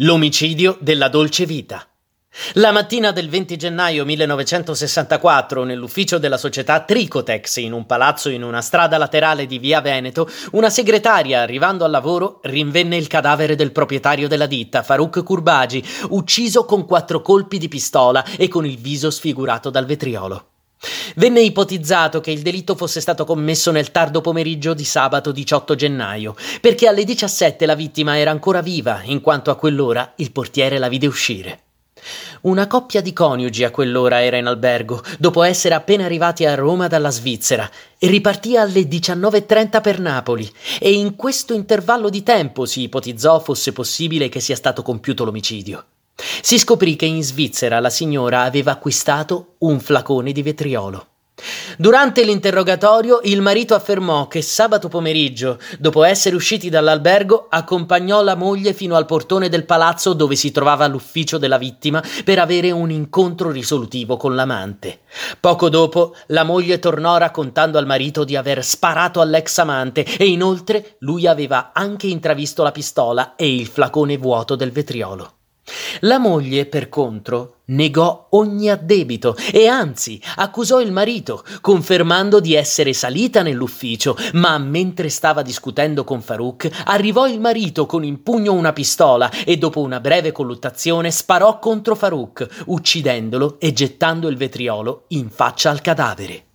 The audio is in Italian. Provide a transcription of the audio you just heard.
L'omicidio della dolce vita. La mattina del 20 gennaio 1964, nell'ufficio della società Tricotex, in un palazzo in una strada laterale di via Veneto, una segretaria, arrivando al lavoro, rinvenne il cadavere del proprietario della ditta, Farouk Kurbagi, ucciso con quattro colpi di pistola e con il viso sfigurato dal vetriolo. Venne ipotizzato che il delitto fosse stato commesso nel tardo pomeriggio di sabato 18 gennaio, perché alle 17 la vittima era ancora viva, in quanto a quell'ora il portiere la vide uscire. Una coppia di coniugi a quell'ora era in albergo, dopo essere appena arrivati a Roma dalla Svizzera, e ripartì alle 19.30 per Napoli, e in questo intervallo di tempo si ipotizzò fosse possibile che sia stato compiuto l'omicidio. Si scoprì che in Svizzera la signora aveva acquistato un flacone di vetriolo. Durante l'interrogatorio il marito affermò che sabato pomeriggio, dopo essere usciti dall'albergo, accompagnò la moglie fino al portone del palazzo dove si trovava l'ufficio della vittima per avere un incontro risolutivo con l'amante. Poco dopo la moglie tornò raccontando al marito di aver sparato all'ex amante e inoltre lui aveva anche intravisto la pistola e il flacone vuoto del vetriolo. La moglie, per contro, negò ogni addebito e anzi accusò il marito, confermando di essere salita nell'ufficio, ma mentre stava discutendo con Farouk, arrivò il marito con in pugno una pistola e dopo una breve colluttazione sparò contro Farouk, uccidendolo e gettando il vetriolo in faccia al cadavere.